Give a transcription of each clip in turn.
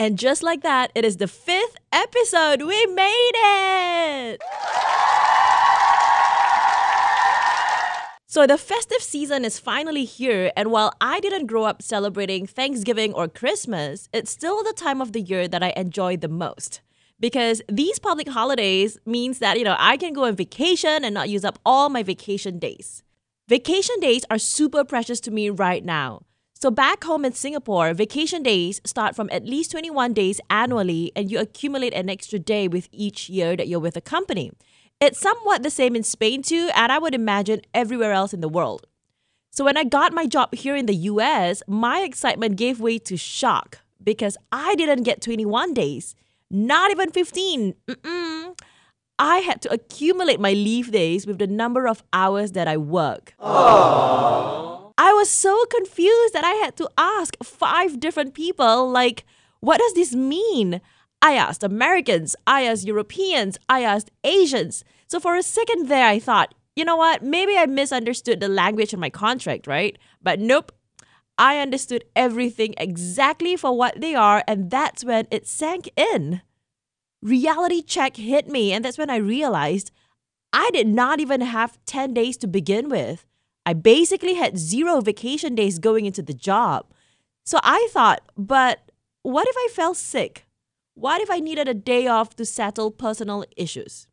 And just like that, it is the fifth episode. We made it! So, the festive season is finally here, and while I didn't grow up celebrating Thanksgiving or Christmas, it's still the time of the year that I enjoy the most. Because these public holidays means that, you know, I can go on vacation and not use up all my vacation days. Vacation days are super precious to me right now. So, back home in Singapore, vacation days start from at least 21 days annually, and you accumulate an extra day with each year that you're with a company. It's somewhat the same in Spain too, and I would imagine everywhere else in the world. So when I got my job here in the US, my excitement gave way to shock because I didn't get 21 days, not even 15. Mm-mm. I had to accumulate my leave days with the number of hours that I work. Aww. I was so confused that I had to ask five different people, like, what does this mean? I asked Americans, I asked Europeans, I asked Asians. So for a second there, I thought, you know what? Maybe I misunderstood the language in my contract, right? But nope. I understood everything exactly for what they are, and that's when it sank in. Reality check hit me, and that's when I realized I did not even have 10 days to begin with. I basically had zero vacation days going into the job. So I thought, but what if I fell sick? What if I needed a day off to settle personal issues?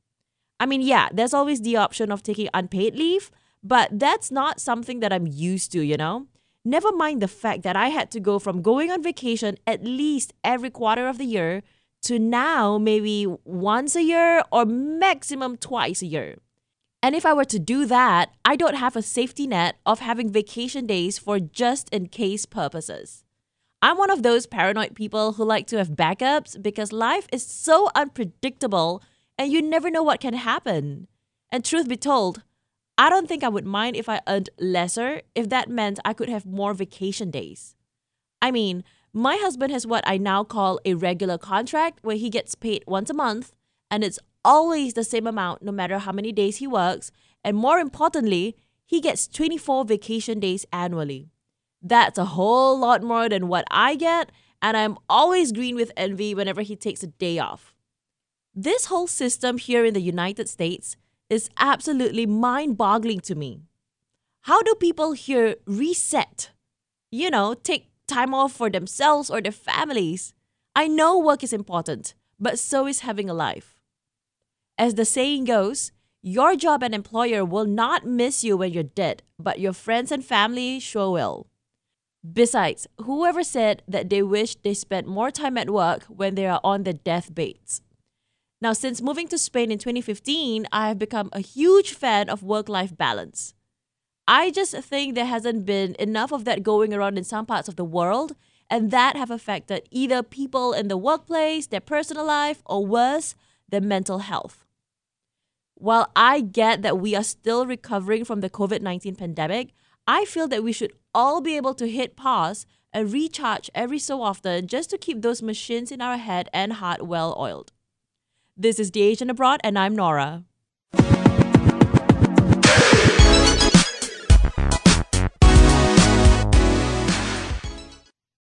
I mean, yeah, there's always the option of taking unpaid leave, but that's not something that I'm used to, you know? Never mind the fact that I had to go from going on vacation at least every quarter of the year to now maybe once a year or maximum twice a year. And if I were to do that, I don't have a safety net of having vacation days for just in case purposes. I'm one of those paranoid people who like to have backups because life is so unpredictable and you never know what can happen. And truth be told, I don't think I would mind if I earned lesser if that meant I could have more vacation days. I mean, my husband has what I now call a regular contract where he gets paid once a month and it's always the same amount no matter how many days he works. And more importantly, he gets 24 vacation days annually. That's a whole lot more than what I get, and I'm always green with envy whenever he takes a day off. This whole system here in the United States is absolutely mind boggling to me. How do people here reset? You know, take time off for themselves or their families. I know work is important, but so is having a life. As the saying goes, your job and employer will not miss you when you're dead, but your friends and family sure will. Besides, whoever said that they wish they spent more time at work when they are on their deathbeds? Now, since moving to Spain in 2015, I have become a huge fan of work life balance. I just think there hasn't been enough of that going around in some parts of the world, and that have affected either people in the workplace, their personal life, or worse, their mental health. While I get that we are still recovering from the COVID 19 pandemic, I feel that we should all be able to hit pause and recharge every so often just to keep those machines in our head and heart well oiled. This is The Asian Abroad, and I'm Nora.